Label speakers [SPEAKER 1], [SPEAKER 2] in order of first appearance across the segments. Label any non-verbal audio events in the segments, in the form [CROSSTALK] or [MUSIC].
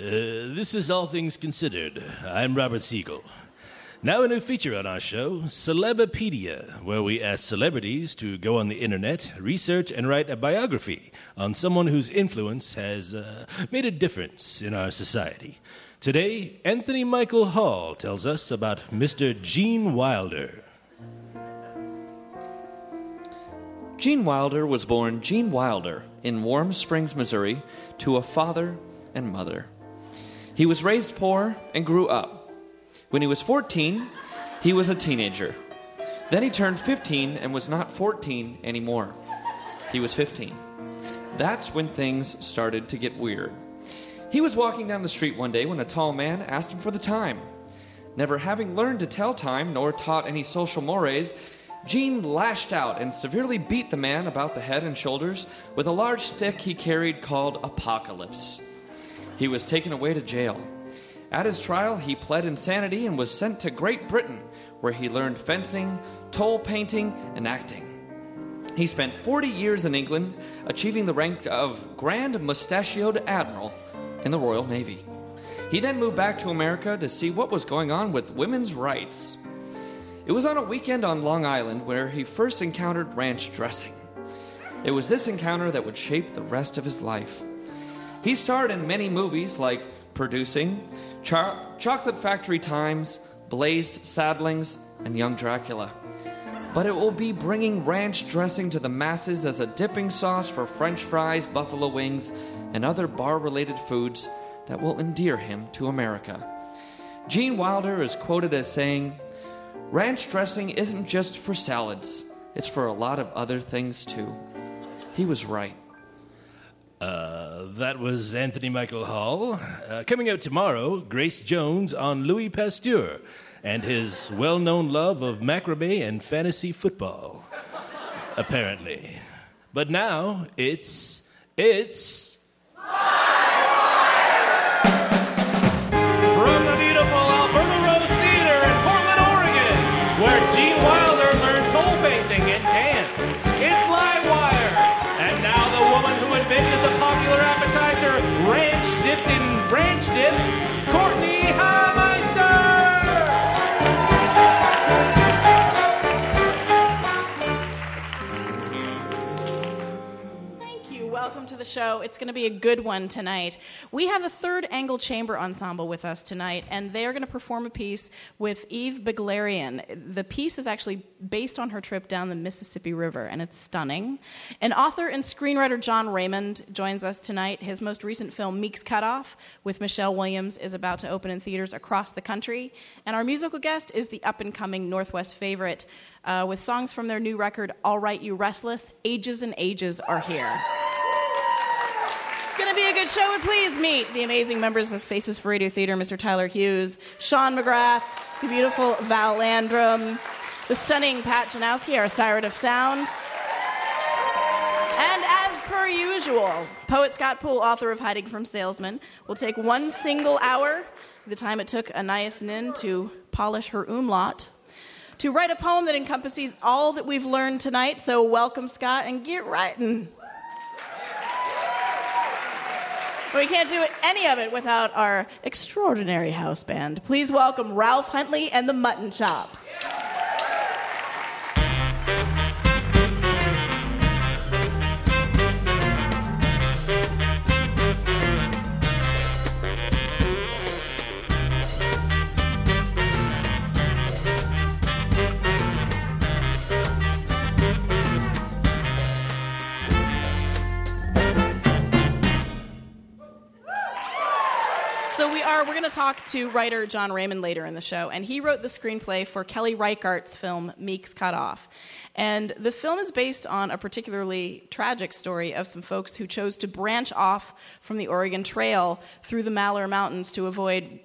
[SPEAKER 1] Uh, this is All Things Considered. I'm Robert Siegel. Now, a new feature on our show, Celebipedia, where we ask celebrities to go on the internet, research, and write a biography on someone whose influence has uh, made a difference in our society. Today, Anthony Michael Hall tells us about Mr. Gene Wilder.
[SPEAKER 2] Gene Wilder was born Gene Wilder in Warm Springs, Missouri, to a father and mother. He was raised poor and grew up. When he was 14, he was a teenager. Then he turned 15 and was not 14 anymore. He was 15. That's when things started to get weird. He was walking down the street one day when a tall man asked him for the time. Never having learned to tell time nor taught any social mores, Gene lashed out and severely beat the man about the head and shoulders with a large stick he carried called Apocalypse. He was taken away to jail. At his trial, he pled insanity and was sent to Great Britain, where he learned fencing, toll painting, and acting. He spent 40 years in England, achieving the rank of Grand Mustachioed Admiral in the Royal Navy. He then moved back to America to see what was going on with women's rights. It was on a weekend on Long Island where he first encountered ranch dressing. It was this encounter that would shape the rest of his life. He starred in many movies like Producing, Char- Chocolate Factory Times, Blazed Saddlings, and Young Dracula. But it will be bringing ranch dressing to the masses as a dipping sauce for french fries, buffalo wings, and other bar related foods that will endear him to America. Gene Wilder is quoted as saying, Ranch dressing isn't just for salads, it's for a lot of other things too. He was right.
[SPEAKER 1] Uh, that was Anthony Michael Hall. Uh, coming out tomorrow, Grace Jones on Louis Pasteur and his well known love of macrame and fantasy football. Apparently. But now it's. It's.
[SPEAKER 3] Show. It's going to be a good one tonight. We have the Third Angle Chamber Ensemble with us tonight, and they are going to perform a piece with Eve Beglarian. The piece is actually based on her trip down the Mississippi River, and it's stunning. And author and screenwriter Jon Raymond joins us tonight. His most recent film, Meek's Cutoff, with Michelle Williams, is about to open in theaters across the country. And our musical guest is the up and coming Northwest favorite. Uh, with songs from their new record, All Right You Restless, Ages and Ages are here. It's going to be a good show, and please meet the amazing members of Faces for Radio Theater, Mr. Tyler Hughes, Sean McGrath, the beautiful Val Landrum, the stunning Pat Janowski, our siren of sound. And as per usual, poet Scott Poole, author of Hiding from Salesmen, will take one single hour the time it took Anais Nin to polish her umlaut, to write a poem that encompasses all that we've learned tonight. So, welcome, Scott, and get writing. We can't do any of it without our extraordinary house band. Please welcome Ralph Huntley and the Mutton Chops. So We're going to talk to writer Jon Raymond later in the show, and he wrote the screenplay for Kelly Reichardt's film Meek's Cut Off. And the film is based on a particularly tragic story of some folks who chose to branch off from the Oregon Trail through the Malheur Mountains to avoid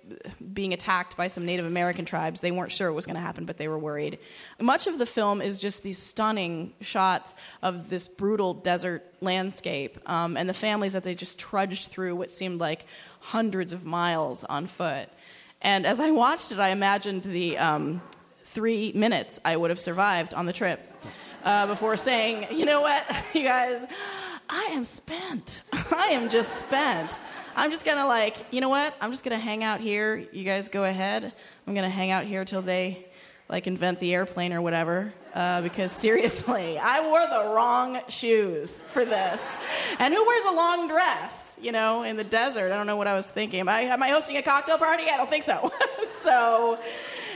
[SPEAKER 3] being attacked by some Native American tribes. They weren't sure it was going to happen, but they were worried. Much of the film is just these stunning shots of this brutal desert landscape um, and the families that they just trudged through what seemed like hundreds of miles on foot. And as I watched it, I imagined the um, three minutes I would have survived on the trip uh, before saying, you know what, [LAUGHS] you guys, I am spent. [LAUGHS] I am just spent. I'm just gonna like, you know what? I'm just gonna hang out here. You guys go ahead. I'm gonna hang out here till they like invent the airplane or whatever. Uh, because seriously, [LAUGHS] I wore the wrong shoes for this. And who wears a long dress, you know, in the desert? I don't know what I was thinking. Am I, am I hosting a cocktail party? I don't think so. [LAUGHS] so,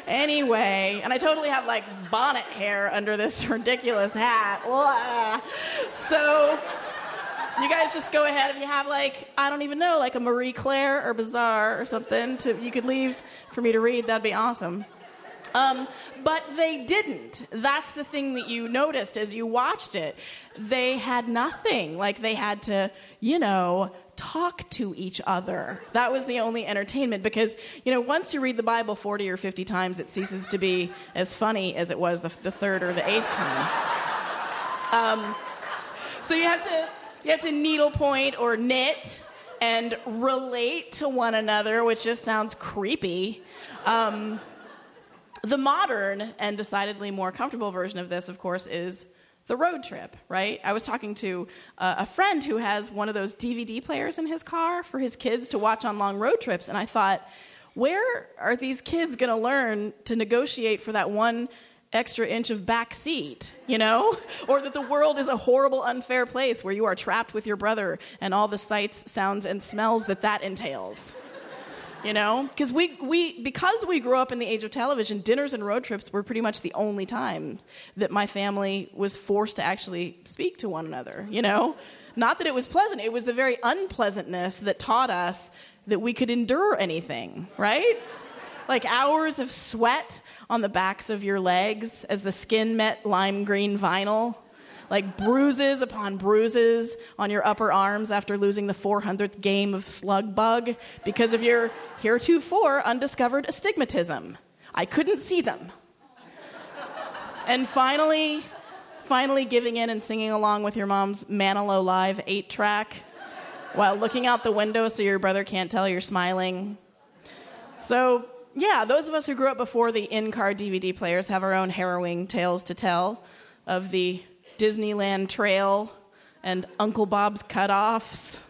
[SPEAKER 3] anyway, and I totally have like bonnet hair under this [LAUGHS] ridiculous hat. Blah. So, you guys just go ahead if you have like I don't even know like a Marie Claire or Bazaar or something to you could leave for me to read. That'd be awesome. Um, but they didn't. That's the thing that you noticed as you watched it. They had nothing. Like they had to, you know, talk to each other. That was the only entertainment because, you know, once you read the Bible 40 or 50 times, it ceases to be as funny as it was the, the third or the eighth time. Um, so you have to you have to needlepoint or knit and relate to one another, which just sounds creepy. Um, the modern and decidedly more comfortable version of this, of course, is the road trip, right? I was talking to uh, a friend who has one of those DVD players in his car for his kids to watch on long road trips, and I thought, where are these kids going to learn to negotiate for that one extra inch of back seat, you know? [LAUGHS] Or that the world is a horrible, unfair place where you are trapped with your brother and all the sights, sounds, and smells that that entails you know? Because we, we because we grew up in the age of television dinners and road trips were pretty much the only times that my family was forced to actually speak to one another you know? Not that it was pleasant it was the very unpleasantness that taught us that we could endure anything right? Like hours of sweat on the backs of your legs as the skin met lime green vinyl like bruises upon bruises on your upper arms after losing the 400th game of slug bug because of your heretofore undiscovered astigmatism. I couldn't see them. And finally, finally giving in and singing along with your mom's Manilow Live 8 track while looking out the window so your brother can't tell you're smiling. So, yeah, those of us who grew up before the in car DVD players have our own harrowing tales to tell of the Disneyland Trail and Uncle Bob's Cutoffs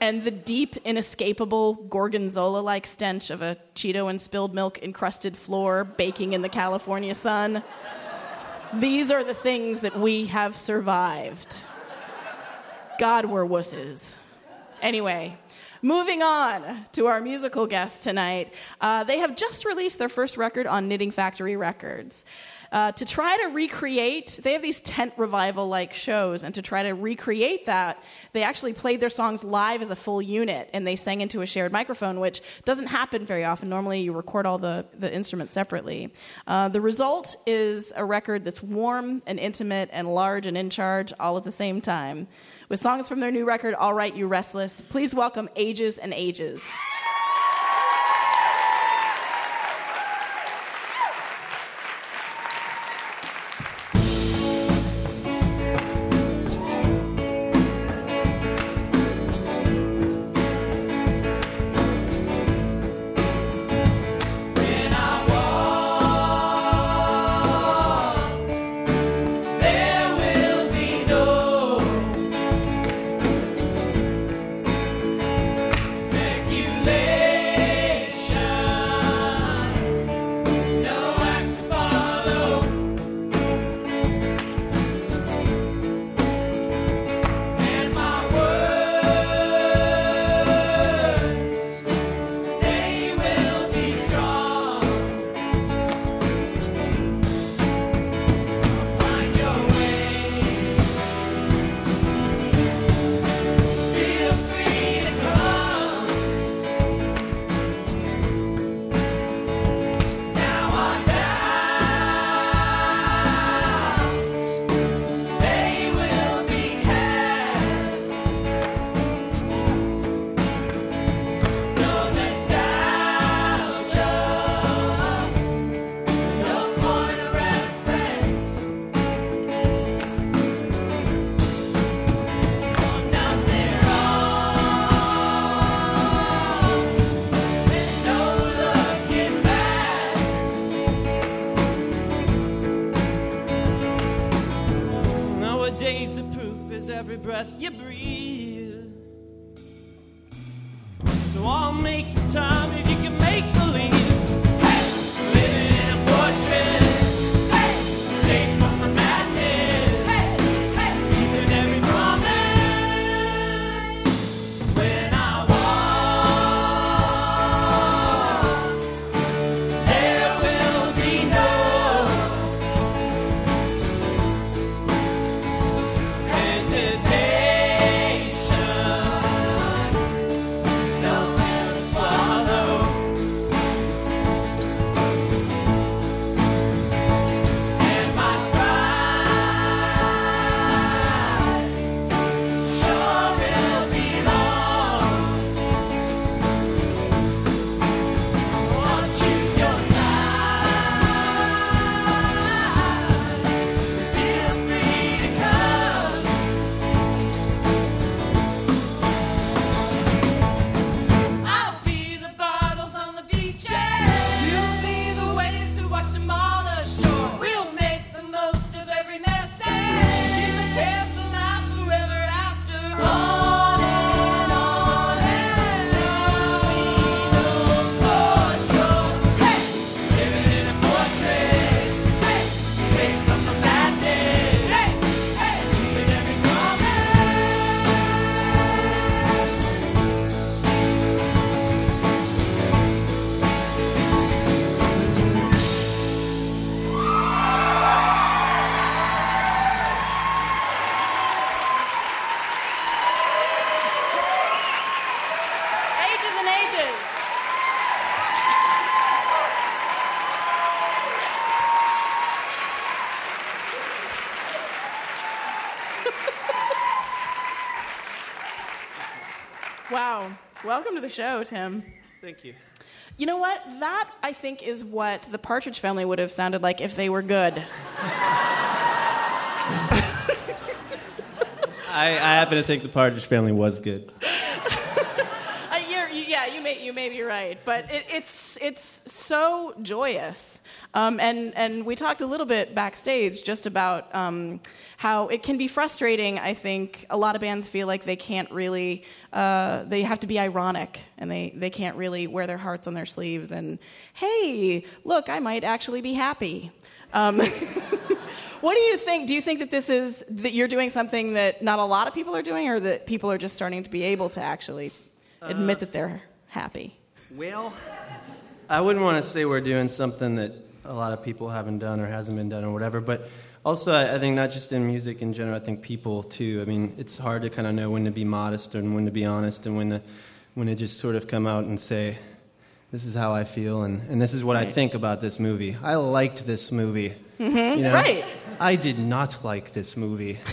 [SPEAKER 3] and the deep, inescapable gorgonzola like stench of a Cheeto and spilled milk encrusted floor baking in the California sun. These are the things that we have survived. God, we're wusses. Anyway, moving on to our musical guests tonight. Uh, they have just released their first record on Knitting Factory Records uh, to try to recreate, they have these tent revival like shows, and to try to recreate that, they actually played their songs live as a full unit and they sang into a shared microphone, which doesn't happen very often. Normally, you record all the, the instruments separately. Uh, the result is a record that's warm and intimate and large and in charge all at the same time. With songs from their new record, All Right, You Restless, please welcome Ages and Ages. Wow. Welcome to the show, Tim.
[SPEAKER 4] Thank you.
[SPEAKER 3] You know what? That, I think, is what the Partridge family would have sounded like if they were good. [LAUGHS]
[SPEAKER 4] I, I happen to think the Partridge Family was good. [LAUGHS]
[SPEAKER 3] Uh, yeah, you may you may be right, but it, it's it's so joyous. Um, and and we talked a little bit backstage just about um, how it can be frustrating. I think a lot of bands feel like they can't really uh, they have to be ironic and they they can't really wear their hearts on their sleeves. And hey, look, I might actually be happy. Um, [LAUGHS] what do you think? Do you think that this is that you're doing something that not a lot of people are doing, or that people are just starting to be able to actually admit that they're happy?
[SPEAKER 4] Well, I wouldn't want to say we're doing something that a lot of people haven't done or hasn't been done or whatever, but also I, I think not just in music in general, I think people too. I mean, it's hard to kind of know when to be modest and when to be honest and when to, when to just sort of come out and say, this is how I feel and, and this is what I think about this movie. I liked this movie. Mm-hmm.
[SPEAKER 3] Right.
[SPEAKER 4] I did not like this movie. [LAUGHS]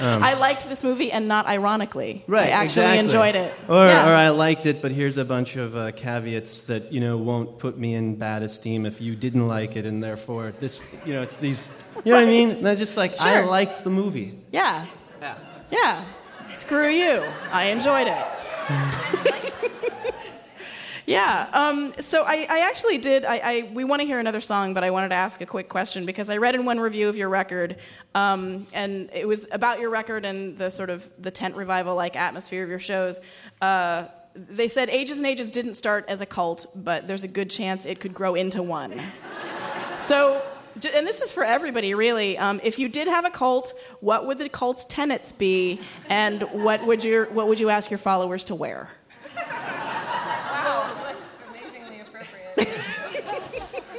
[SPEAKER 3] I liked this movie and not ironically.
[SPEAKER 4] Right,
[SPEAKER 3] I actually
[SPEAKER 4] exactly.
[SPEAKER 3] enjoyed it.
[SPEAKER 4] Or,
[SPEAKER 3] Yeah.
[SPEAKER 4] or I liked it, but here's a bunch of uh, caveats that you know won't put me in bad esteem if you didn't like it, and therefore this, you know, it's these, you know what I mean? And they're just like I liked the movie.
[SPEAKER 3] yeah.
[SPEAKER 4] Yeah.
[SPEAKER 3] Yeah. Screw you. I enjoyed it. [LAUGHS] yeah. Um, so I, I actually did. I, I we want to hear another song, but I wanted to ask a quick question because I read in one review of your record, um, and it was about your record and the sort of the tent revival like atmosphere of your shows. Uh, they said Ages and Ages didn't start as a cult, but there's a good chance it could grow into one. [LAUGHS] So, and this is for everybody, really. Um, if you did have a cult, what would the cult's tenets be, and what would your what would you ask your followers to wear?
[SPEAKER 5] Wow, that's amazingly appropriate.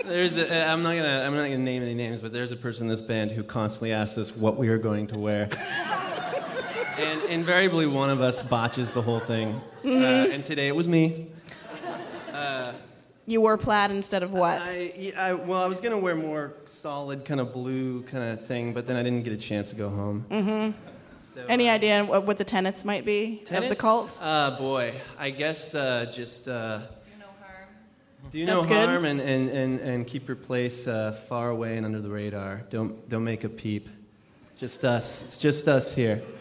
[SPEAKER 4] There's a, I'm not gonna I'm not gonna name any names, but there's a person in this band who constantly asks us what we are going to wear. [LAUGHS] and invariably, one of us botches the whole thing. Uh, and today it was me.
[SPEAKER 3] You wore plaid instead of what?
[SPEAKER 4] I, I, well, I was gonna wear more solid kind of blue kind of thing, but then I didn't get a chance to go home. So,
[SPEAKER 3] Any
[SPEAKER 4] uh,
[SPEAKER 3] idea what what the tenets might be of the cult?
[SPEAKER 4] Uh, boy, I guess uh, just uh,
[SPEAKER 5] Do no harm.
[SPEAKER 4] Do no
[SPEAKER 3] That's good.
[SPEAKER 4] harm and, and, and, and keep your place uh, far away and under the radar. Don't don't make a peep. Just us. It's just us here. [LAUGHS]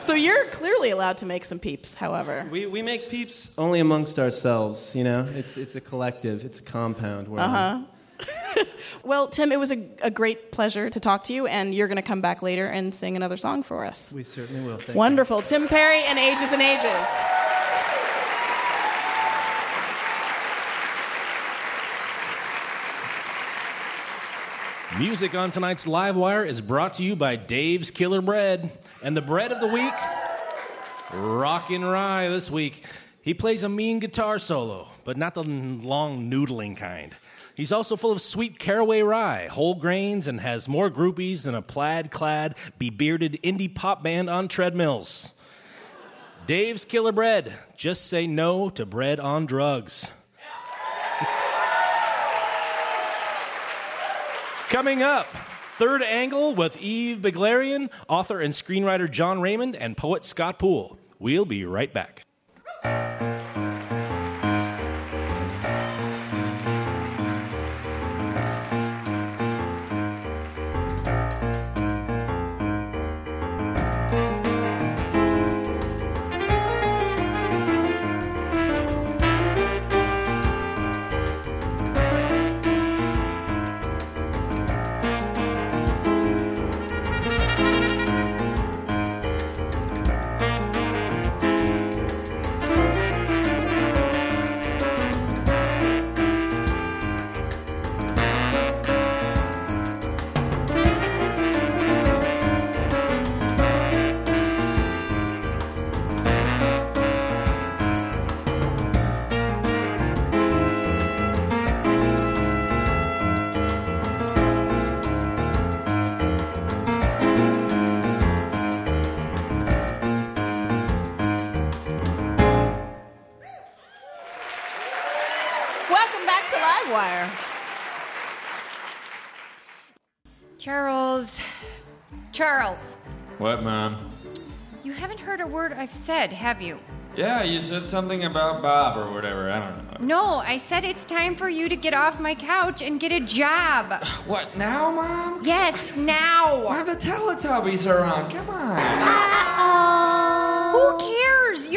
[SPEAKER 3] So you're clearly allowed to make some peeps, however.
[SPEAKER 4] We, we make peeps only amongst ourselves. You know, it's it's a collective. It's a compound.
[SPEAKER 3] Uh huh. [LAUGHS] Well, Tim, it was a, a great pleasure to talk to you, and you're going to come back later and sing another song for us.
[SPEAKER 6] We certainly will. Thank you.
[SPEAKER 3] Wonderful. Tim Perry and Ages and Ages.
[SPEAKER 1] Music on tonight's Live Wire is brought to you by Dave's Killer Bread. And the bread of the week, Rockin' Rye this week. He plays a mean guitar solo, but not the long noodling kind. He's also full of sweet caraway rye, whole grains, and has more groupies than a plaid clad, bebearded indie pop band on treadmills. Dave's Killer Bread. Just say no to bread on drugs. Coming up, Third Angle with Eve Beglarian, author and screenwriter Jon Raymond, and poet Scott Poole. We'll be right back.
[SPEAKER 7] Charles,
[SPEAKER 2] What, Mom?
[SPEAKER 7] you haven't heard a word I've said, have you?
[SPEAKER 2] Yeah, you said something about Bob or whatever. I don't know.
[SPEAKER 7] No, I said it's time for you to get off my couch and get a job. [SIGHS]
[SPEAKER 2] What, now, Mom?
[SPEAKER 7] Yes, now.
[SPEAKER 2] Why the Teletubbies are on? Come on.
[SPEAKER 7] Who cares?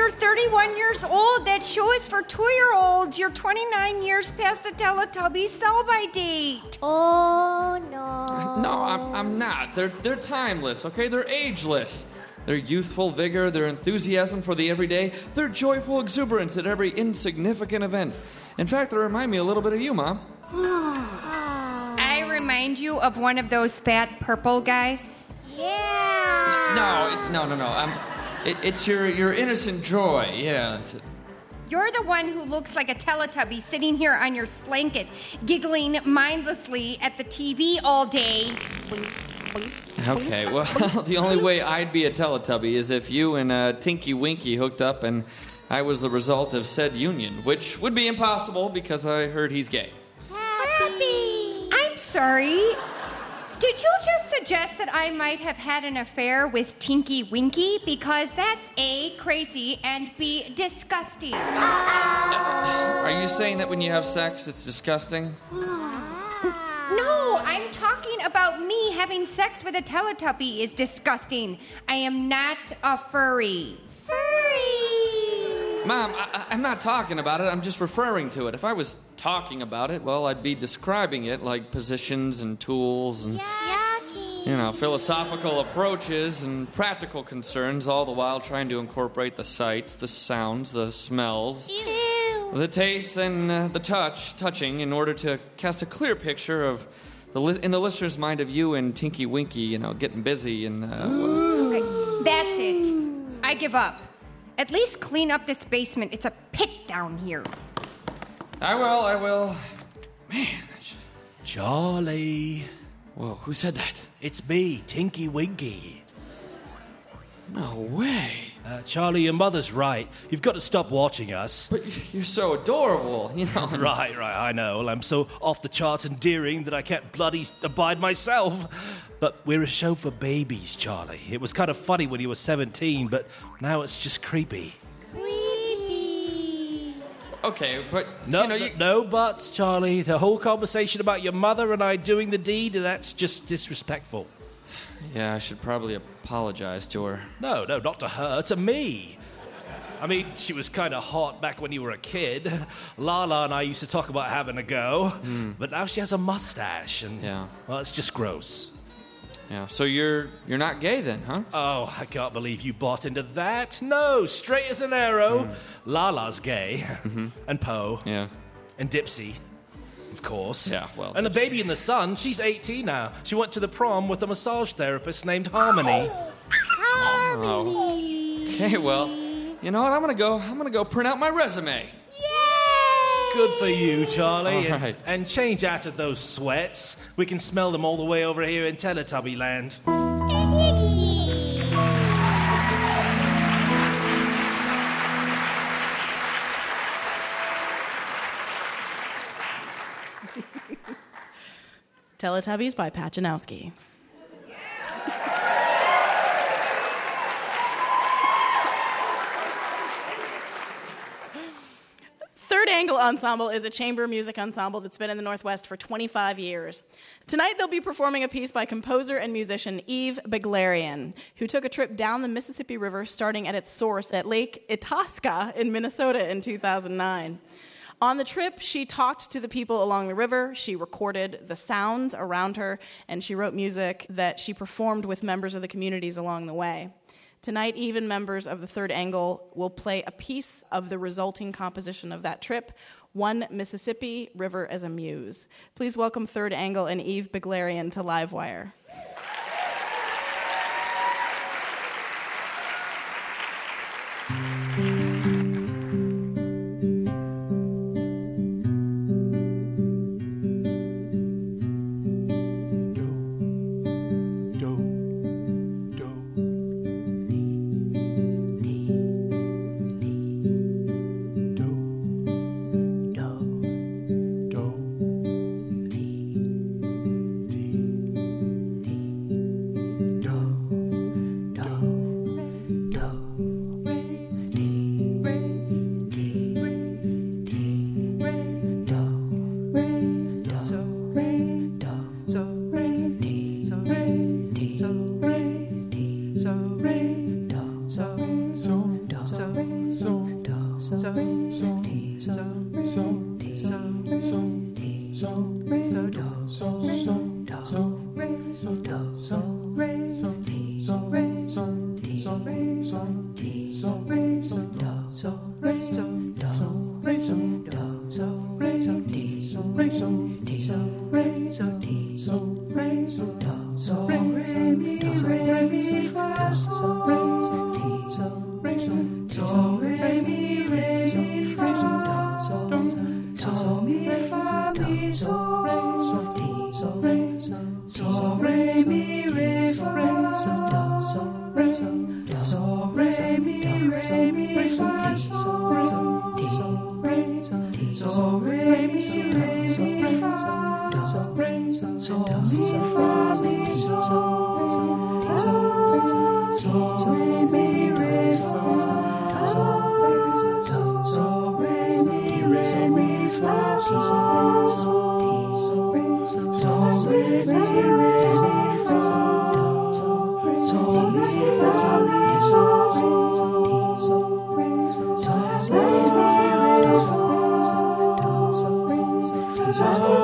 [SPEAKER 7] You're 31 years old. That show is for two year olds. You're 29 years past the Teletubbies sell by date.
[SPEAKER 8] Oh no.
[SPEAKER 2] No, I'm, I'm not. They're, they're timeless, okay? They're ageless. Their youthful vigor, their enthusiasm for the everyday, their joyful exuberance at every insignificant event. In fact, they remind me a little bit of you, Mom. [GASPS]
[SPEAKER 7] I remind you of one of those fat purple guys.
[SPEAKER 8] Yeah.
[SPEAKER 2] No, no, no, no. I'm, it, it's your, your innocent joy. Yeah, that's it.
[SPEAKER 7] You're the one who looks like a Teletubby sitting here on your slanket, giggling mindlessly at the TV all day.
[SPEAKER 2] Okay, well, [LAUGHS] the only way I'd be a Teletubby is if you and uh, Tinky Winky hooked up and I was the result of said union, which would be impossible because I heard he's gay.
[SPEAKER 7] Happy. I'm sorry. Did you just suggest that I might have had an affair with Tinky Winky? Because that's A, crazy, and B, disgusting.
[SPEAKER 2] Are you saying that when you have sex, it's disgusting?
[SPEAKER 7] No, I'm talking about me having sex with a Teletubby is disgusting. I am not a furry. Furry!
[SPEAKER 2] Mom, I, I'm not talking about it. I'm just referring to it. If I was talking about it, well, I'd be describing it like positions and tools and, you know, philosophical approaches and practical concerns, all the while trying to incorporate the sights, the sounds, the smells, the tastes, and uh, the touch, touching, in order to cast a clear picture of the li- in the listener's mind of you and Tinky Winky, you know, getting busy and. Uh,
[SPEAKER 7] Okay, that's it. I give up. At least clean up this basement. It's a pit down here.
[SPEAKER 2] I will, I will.
[SPEAKER 1] Man, Charlie.
[SPEAKER 2] Whoa, who said that?
[SPEAKER 1] It's me, Tinky Winky.
[SPEAKER 2] No way.
[SPEAKER 1] Uh, Charlie, your mother's right. You've got to stop watching us. [LAUGHS]
[SPEAKER 2] But you're so adorable, you know. [LAUGHS]
[SPEAKER 1] Right, right, I know. Well, I'm so off the charts endearing that I can't bloody abide myself. But we're a show for babies, Charlie. It was kind of funny when you were 17, but now it's just creepy. Creepy.
[SPEAKER 2] Okay, but
[SPEAKER 1] No,
[SPEAKER 2] you know,
[SPEAKER 1] no,
[SPEAKER 2] you,
[SPEAKER 1] no buts, Charlie. The whole conversation about your mother and I doing the deed, that's just disrespectful.
[SPEAKER 2] Yeah, I should probably apologize to her.
[SPEAKER 1] No, no, not to her, to me. I mean, she was kind of hot back when you were a kid. Laa-Laa and I used to talk about having a go, hmm. but now she has a mustache, and
[SPEAKER 2] Yeah.
[SPEAKER 1] well, it's just gross.
[SPEAKER 2] Yeah. So you're you're not gay then, huh?
[SPEAKER 1] Oh, I can't believe you bought into that. No, straight as an arrow. Hmm. Laa-Laa's gay, mm-hmm. and Po,
[SPEAKER 2] Yeah.
[SPEAKER 1] and Dipsy, of course.
[SPEAKER 2] Yeah, well,
[SPEAKER 1] And the baby in the sun, she's 18 now. She went to the prom with a massage therapist named Harmony.
[SPEAKER 2] Oh. Okay. Well, you know what? I'm gonna go. I'm gonna go print out my resume. Yay!
[SPEAKER 1] Good for you, Charlie.
[SPEAKER 2] All
[SPEAKER 1] and,
[SPEAKER 2] right.
[SPEAKER 1] and change out of those sweats. We can smell them all the way over here in Teletubby Land.
[SPEAKER 3] Teletubbies by Pat Janowski. Third Angle Ensemble is a chamber music ensemble that's been in the Northwest for 25 years. Tonight they'll be performing a piece by composer and musician Eve Beglarian, who took a trip down the Mississippi River starting at its source at Lake Itasca in Minnesota in 2009. On the trip, she talked to the people along the river, she recorded the sounds around her, and she wrote music that she performed with members of the communities along the way. Tonight, even members of the Third Angle will play a piece of the resulting composition of that trip, One Mississippi River as a Muse. Please welcome Third Angle and Eve Beglarian to Livewire.
[SPEAKER 4] So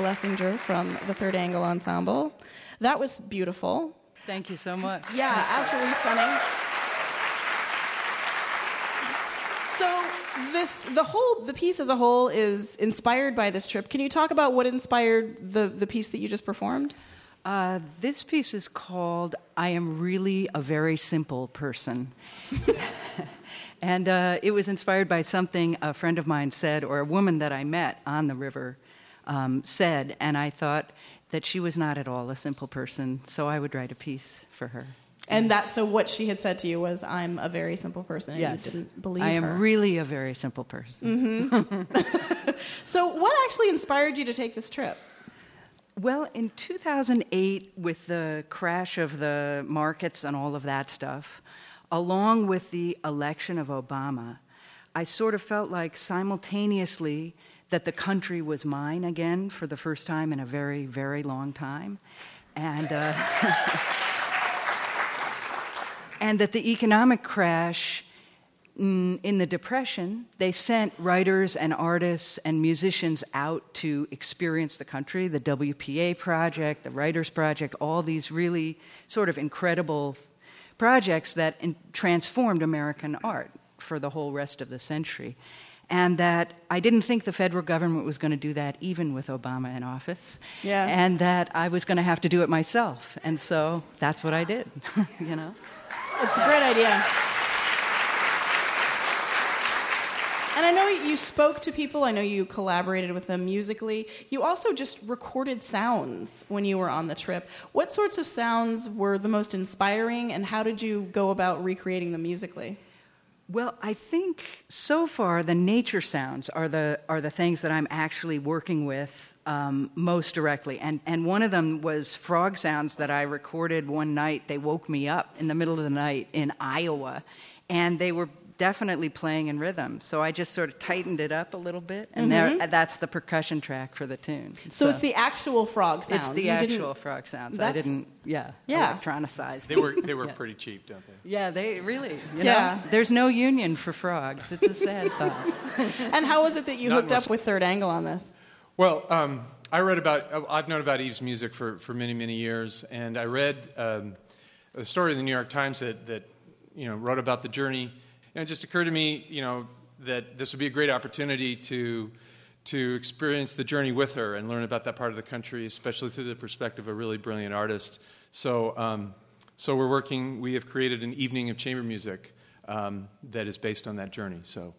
[SPEAKER 3] Blessinger from the Third Angle Ensemble. That was beautiful.
[SPEAKER 6] Thank you so much.
[SPEAKER 3] Yeah, absolutely stunning. So this the whole the piece as a whole is inspired by this trip. Can you talk about what inspired the the piece that you just performed?
[SPEAKER 6] Uh, this piece is called I Am Really a Very Simple Person. [LAUGHS] and uh, it was inspired by something a friend of mine said, or a woman that I met on the river um, said, and I thought that she was not at all a simple person, so I would write a piece for her.
[SPEAKER 3] And that so what she had said to you was I'm a very simple person and
[SPEAKER 6] Yes.
[SPEAKER 3] you didn't believe
[SPEAKER 6] I am
[SPEAKER 3] her.
[SPEAKER 6] really a very simple person.
[SPEAKER 3] hmm [LAUGHS] so what actually inspired you to take this trip?
[SPEAKER 6] Well, in 2008, with the crash of the markets and all of that stuff, along with the election of Obama, I sort of felt like simultaneously that the country was mine again for the first time in a very, very long time. And, uh, [LAUGHS] and that the economic crash mm, in the Depression, they sent writers and artists and musicians out to experience the country. The WPA Project, the Writers Project, all these really sort of incredible projects that in- transformed American art for the whole rest of the century. And that I didn't think the federal government was going to do that even with Obama in office.
[SPEAKER 3] Yeah.
[SPEAKER 6] And that I was going to have to do it myself. And so that's what I did, [LAUGHS] you know?
[SPEAKER 3] It's a great idea. And I know you spoke to people, I know you collaborated with them musically. You also just recorded sounds when you were on the trip. What sorts of sounds were the most inspiring, and how did you go about recreating them musically?
[SPEAKER 6] Well, I think so far the nature sounds are the are the things that I'm actually working with um, most directly, and and one of them was frog sounds that I recorded one night. They woke me up in the middle of the night in Iowa, and they were definitely playing in rhythm. So I just sort of tightened it up a little bit, and there,
[SPEAKER 3] Mhm.
[SPEAKER 6] that's the percussion track for the tune.
[SPEAKER 3] So, it's the actual frog sounds.
[SPEAKER 6] It's the
[SPEAKER 3] You
[SPEAKER 6] actual frog sounds. I didn't, yeah,
[SPEAKER 3] Yeah.
[SPEAKER 6] electronicized.
[SPEAKER 9] They were they were [LAUGHS]
[SPEAKER 6] Yeah.
[SPEAKER 9] pretty cheap, don't they?
[SPEAKER 6] Yeah, they really. You
[SPEAKER 3] Yeah.
[SPEAKER 6] know, there's no union for frogs. It's a sad [LAUGHS] thought.
[SPEAKER 3] and how was it that you
[SPEAKER 9] Not
[SPEAKER 3] hooked up with Third Angle on this?
[SPEAKER 9] Well, um, I read about, uh, I've known about Eve's music for, for many, many years, and I read um, a story in the New York Times that, that, you know, wrote about the journey. And it just occurred to me, you know, that this would be a great opportunity to, to experience the journey with her and learn about that part of the country, especially through the perspective of a really brilliant artist. So, um, so we're working, we have created an evening of chamber music um, that is based on that journey. So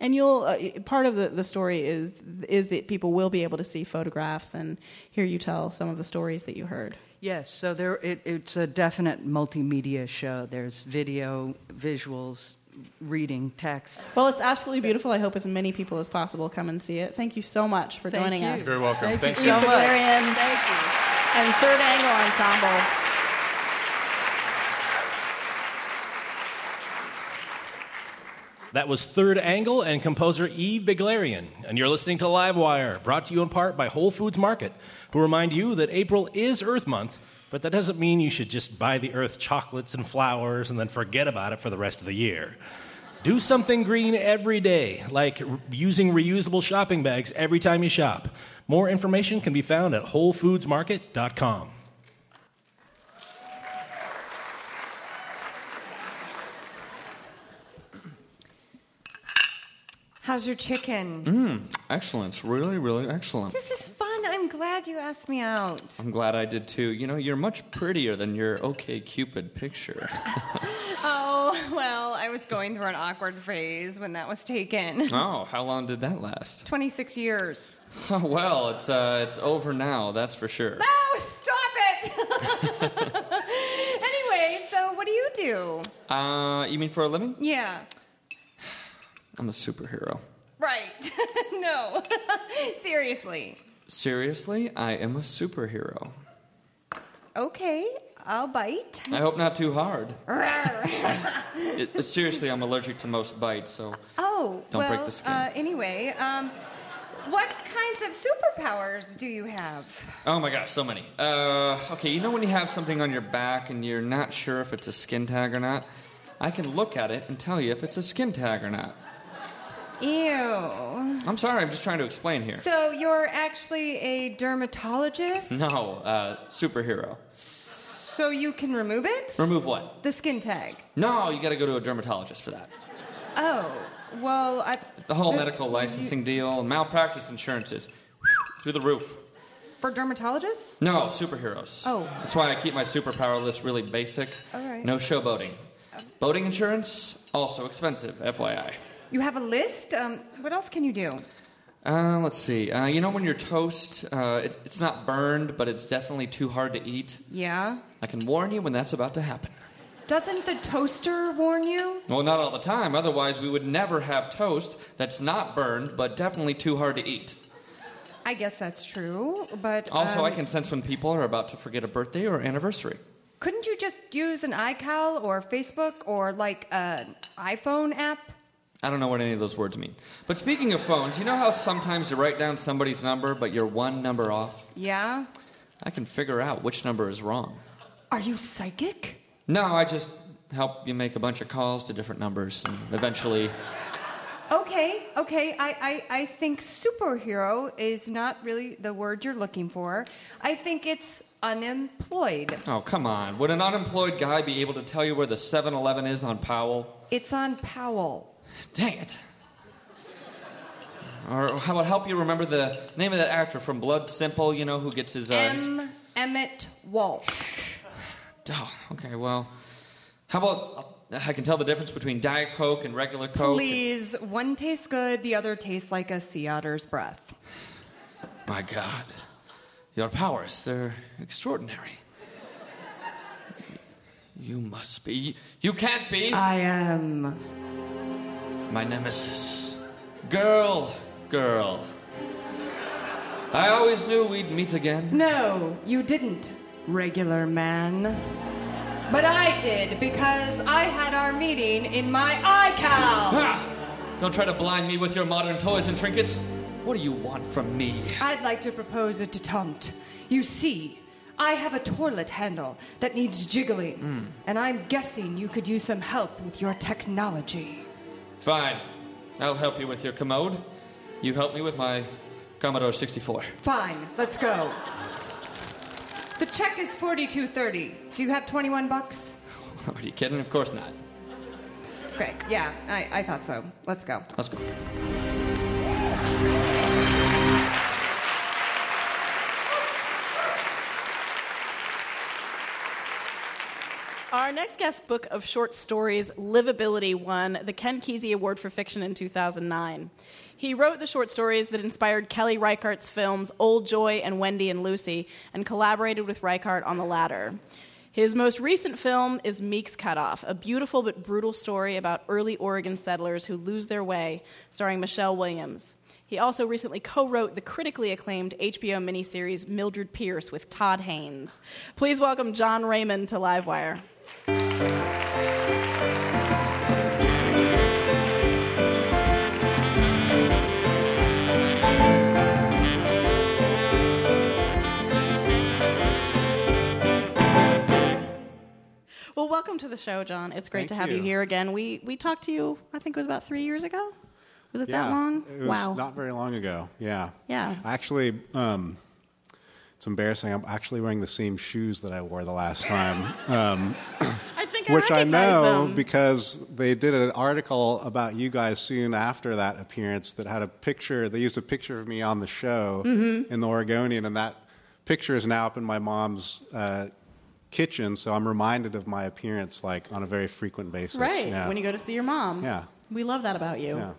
[SPEAKER 3] And you'll uh, part of the, the story is is that people will be able to see photographs and hear you tell some of the stories that you heard.
[SPEAKER 6] Yes, so there it, it's a definite multimedia show. There's video, visuals, reading, text.
[SPEAKER 3] Well, it's absolutely beautiful. I hope as many people as possible come and see it. Thank you so much for
[SPEAKER 6] Thank
[SPEAKER 3] joining
[SPEAKER 6] you.
[SPEAKER 3] us.
[SPEAKER 9] You're very welcome.
[SPEAKER 6] Thank
[SPEAKER 9] Thanks
[SPEAKER 6] you so much.
[SPEAKER 3] Valerian
[SPEAKER 6] Thank you.
[SPEAKER 3] and Third Angle Ensemble.
[SPEAKER 1] That was Third Angle and composer Eve Beglarian. And you're listening to Livewire, brought to you in part by Whole Foods Market, who remind you that April is Earth Month, but that doesn't mean you should just buy the Earth chocolates and flowers and then forget about it for the rest of the year. Do something green every day, like r- using reusable shopping bags every time you shop. More information can be found at WholeFoodsMarket.com.
[SPEAKER 7] How's your chicken?
[SPEAKER 2] Mm, excellent. Really, really excellent.
[SPEAKER 7] This is fun. I'm glad you asked me out.
[SPEAKER 2] I'm glad I did too. You know, you're much prettier than your OK Cupid picture. [LAUGHS]
[SPEAKER 7] Oh, well, I was going through an awkward phase when that was taken. [LAUGHS]
[SPEAKER 2] oh, how long did that last?
[SPEAKER 7] 26 years.
[SPEAKER 2] Oh, [LAUGHS] well, it's uh, it's over now. That's for sure.
[SPEAKER 7] No, stop it! anyway, so what do you do?
[SPEAKER 2] Uh, you mean for a living?
[SPEAKER 7] Yeah,
[SPEAKER 2] I'm a superhero.
[SPEAKER 7] right. [LAUGHS] no, [LAUGHS] seriously.
[SPEAKER 2] Seriously, I am a superhero.
[SPEAKER 7] Okay, I'll bite.
[SPEAKER 2] I hope not too hard. [LAUGHS] It, it- seriously, I'm allergic to most bites, so
[SPEAKER 7] oh,
[SPEAKER 2] Don't
[SPEAKER 7] well,
[SPEAKER 2] break the skin.
[SPEAKER 7] Uh, anyway, um, what kinds of superpowers do you have?
[SPEAKER 2] Oh my gosh, so many. Uh, okay, you know when you have something on your back and you're not sure if it's a skin tag or not? I can look at it and tell you if it's a skin tag or not.
[SPEAKER 7] Ew.
[SPEAKER 2] I'm sorry, I'm just trying to explain here.
[SPEAKER 7] So you're actually a dermatologist?
[SPEAKER 2] No, uh, superhero.
[SPEAKER 7] So you can remove it?
[SPEAKER 2] Remove what?
[SPEAKER 7] The skin tag.
[SPEAKER 2] No, you gotta go to a dermatologist for that.
[SPEAKER 7] Oh, well, I.
[SPEAKER 2] The whole medical licensing deal, malpractice insurances, through the roof.
[SPEAKER 7] For dermatologists?
[SPEAKER 2] No, superheroes.
[SPEAKER 7] Oh.
[SPEAKER 2] That's why I keep my superpower list really basic.
[SPEAKER 7] All right.
[SPEAKER 2] No showboating. Boating insurance, also expensive, FYI.
[SPEAKER 7] You have a list? Um, what else can you do?
[SPEAKER 2] Uh, let's see. Uh, you know when your toast, uh, it, it's not burned, but it's definitely too hard to eat?
[SPEAKER 7] Yeah.
[SPEAKER 2] I can warn you when that's about to happen.
[SPEAKER 7] Doesn't the toaster warn you?
[SPEAKER 2] Well, not all the time. Otherwise, we would never have toast that's not burned, but definitely too hard to eat.
[SPEAKER 7] I guess that's true, but.
[SPEAKER 2] Also,
[SPEAKER 7] um,
[SPEAKER 2] I can sense when people are about to forget a birthday or anniversary.
[SPEAKER 7] Couldn't you just use an iCal or Facebook or like an iPhone app?
[SPEAKER 2] I don't know what any of those words mean. But speaking of phones, you know how sometimes you write down somebody's number, but you're one number off?
[SPEAKER 7] Yeah.
[SPEAKER 2] I can figure out which number is wrong.
[SPEAKER 7] Are you psychic?
[SPEAKER 2] No, I just help you make a bunch of calls to different numbers and eventually.
[SPEAKER 7] Okay, okay. I, I, I think superhero is not really the word you're looking for. I think it's unemployed.
[SPEAKER 2] Oh, come on. Would an unemployed guy be able to tell you where the 7 Eleven is on Powell?
[SPEAKER 7] It's on Powell.
[SPEAKER 2] Dang it. Or how about help you remember the name of that actor from Blood Simple, you know, who gets his. Uh,
[SPEAKER 7] M. Emmett Walsh.
[SPEAKER 2] Oh, okay, well. How about I can tell the difference between Diet Coke and regular Coke?
[SPEAKER 7] Please, one tastes good, the other tastes like a sea otter's breath.
[SPEAKER 2] My God. Your powers, they're extraordinary. You must be. You can't be.
[SPEAKER 7] I am.
[SPEAKER 2] My nemesis. Girl, girl. I always knew we'd meet again.
[SPEAKER 7] No, you didn't, regular man. But I did because I had our meeting in my iCal.
[SPEAKER 2] Ha! Don't try to blind me with your modern toys and trinkets. What do you want from me?
[SPEAKER 7] I'd like to propose a detente. You see, I have a toilet handle that needs jiggling,
[SPEAKER 2] Mm.
[SPEAKER 7] and I'm guessing you could use some help with your technology.
[SPEAKER 2] Fine. I'll help you with your commode. You help me with my Commodore 64.
[SPEAKER 7] Fine, let's go. The check is 42.30. Do you have 21 bucks? [LAUGHS]
[SPEAKER 2] Are you kidding? Of course not.
[SPEAKER 7] Okay, yeah, I, I thought so. Let's go.
[SPEAKER 2] Let's go.
[SPEAKER 3] Our next guest book of short stories, Livability, won the Ken Kesey Award for Fiction in 2009. He wrote the short stories that inspired Kelly Reichardt's films Old Joy and Wendy and Lucy, and collaborated with Reichardt on the latter. His most recent film is Meek's Cutoff, a beautiful but brutal story about early Oregon settlers who lose their way, starring Michelle Williams. He also recently co wrote the critically acclaimed HBO miniseries Mildred Pierce with Todd Haynes. Please welcome Jon Raymond to Livewire. Well, welcome to the show, Jon. It's great
[SPEAKER 10] Thank
[SPEAKER 3] to have you.
[SPEAKER 10] you.
[SPEAKER 3] here again. We we talked to you. I think it was about three years ago. Was it
[SPEAKER 10] yeah,
[SPEAKER 3] that long?
[SPEAKER 10] It was
[SPEAKER 3] wow.
[SPEAKER 10] not very long ago. Yeah.
[SPEAKER 3] Yeah.
[SPEAKER 10] Actually, um, it's embarrassing. I'm actually wearing the same shoes that I wore the last [LAUGHS] time. Um,
[SPEAKER 3] I think I
[SPEAKER 10] which I know
[SPEAKER 3] them.
[SPEAKER 10] because they did an article about you guys soon after that appearance that had a picture. They used a picture of me on the show
[SPEAKER 3] Mhm.
[SPEAKER 10] in the Oregonian, and that picture is now up in my mom's uh, kitchen. So I'm reminded of my appearance like on a very frequent basis.
[SPEAKER 3] Right.
[SPEAKER 10] Yeah.
[SPEAKER 3] When you go to see your mom.
[SPEAKER 10] Yeah.
[SPEAKER 3] We love that about you.
[SPEAKER 10] Yeah.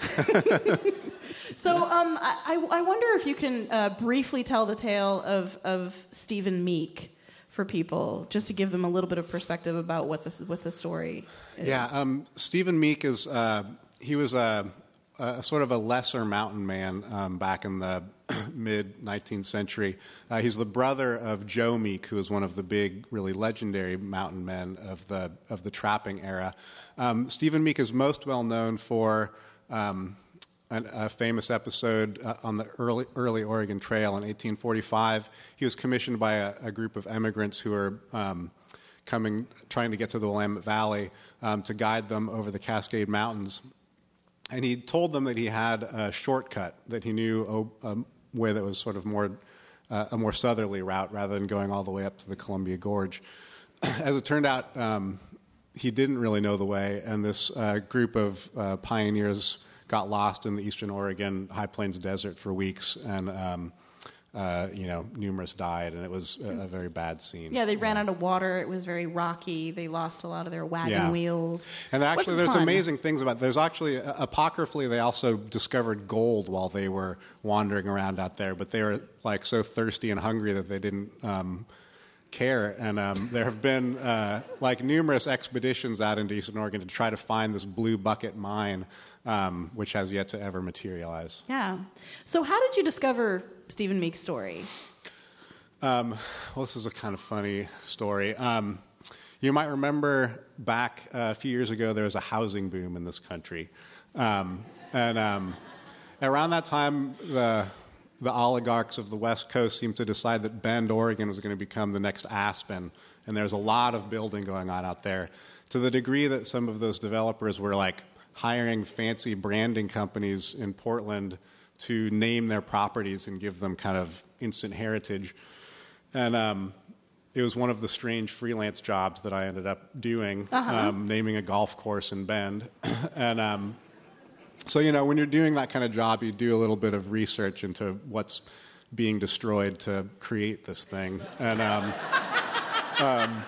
[SPEAKER 10] [LAUGHS]
[SPEAKER 3] So um, I, I wonder if you can uh, briefly tell the tale of, of Stephen Meek for people, just to give them a little bit of perspective about what this what the story is.
[SPEAKER 10] Yeah, um, Stephen Meek is uh, he was a, a sort of a lesser mountain man um, back in the [CLEARS THROAT] mid 19th century. Uh, he's the brother of Joe Meek, who is one of the big, really legendary mountain men of the of the trapping era. Um, Stephen Meek is most well known for. Um, an, a famous episode uh, on the early, early Oregon Trail in 1845. He was commissioned by a, a group of emigrants who were um, coming, trying to get to the Willamette Valley um, to guide them over the Cascade Mountains. and he told them that he had a shortcut that he knew a, a way that was sort of more uh, a more southerly route rather than going all the way up to the Columbia Gorge. [CLEARS THROAT] As it turned out, um, he didn't really know the way, and this uh, group of uh, pioneers got lost in the eastern Oregon high plains desert for weeks, and um, uh, you know, numerous died, and it was a, a very bad scene.
[SPEAKER 3] Yeah, they ran out of water. It was very rocky. They lost a lot of their wagon
[SPEAKER 10] Yeah.
[SPEAKER 3] wheels.
[SPEAKER 10] And actually, there's
[SPEAKER 3] fun.
[SPEAKER 10] amazing things about. There's actually uh, apocryphally, they also discovered gold while they were wandering around out there, but they were like so thirsty and hungry that they didn't um, care. And um, there have been uh, like numerous expeditions out into Eastern Oregon to try to find this blue bucket mine, um, which has yet to ever materialize.
[SPEAKER 3] Yeah. So, how did you discover Stephen Meek's story?
[SPEAKER 10] Um, well, this is a kind of funny story. Um, you might remember back uh, a few years ago, there was a housing boom in this country. Um, and um, around that time, the, the oligarchs of the West Coast seemed to decide that Bend, Oregon was going to become the next Aspen. And there's a lot of building going on out there to the degree that some of those developers were like hiring fancy branding companies in Portland to name their properties and give them kind of instant heritage. And um, it was one of the strange freelance jobs that I ended up doing,
[SPEAKER 11] Uh-huh.
[SPEAKER 10] um, naming a golf course in Bend. [CLEARS THROAT] and um, so, you know, when you're doing that kind of job, you do a little bit of research into what's being destroyed to create this thing. And um, [LAUGHS] um,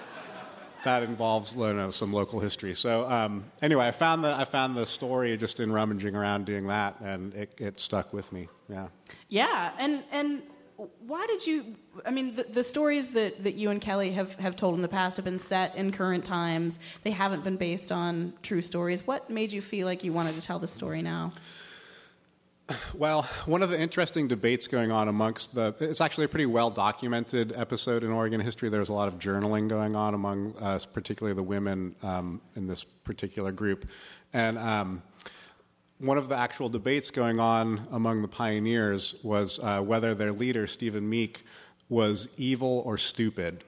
[SPEAKER 10] that involves you know, some local history. So um, anyway, I found the I found the story just in rummaging around doing that, and it, it stuck with me. Yeah.
[SPEAKER 3] Yeah, and and why did you? I mean, the, the stories that, that you and Kelly have, have told in the past have been set in current times. They haven't been based on true stories. What made you feel like you wanted to tell the story now?
[SPEAKER 10] Well, one of the interesting debates going on amongst the it's actually a pretty well documented episode in Oregon history. There's a lot of journaling going on among uh, particularly the women um, in this particular group, and um, one of the actual debates going on among the pioneers was uh, whether their leader Stephen Meek was evil or stupid.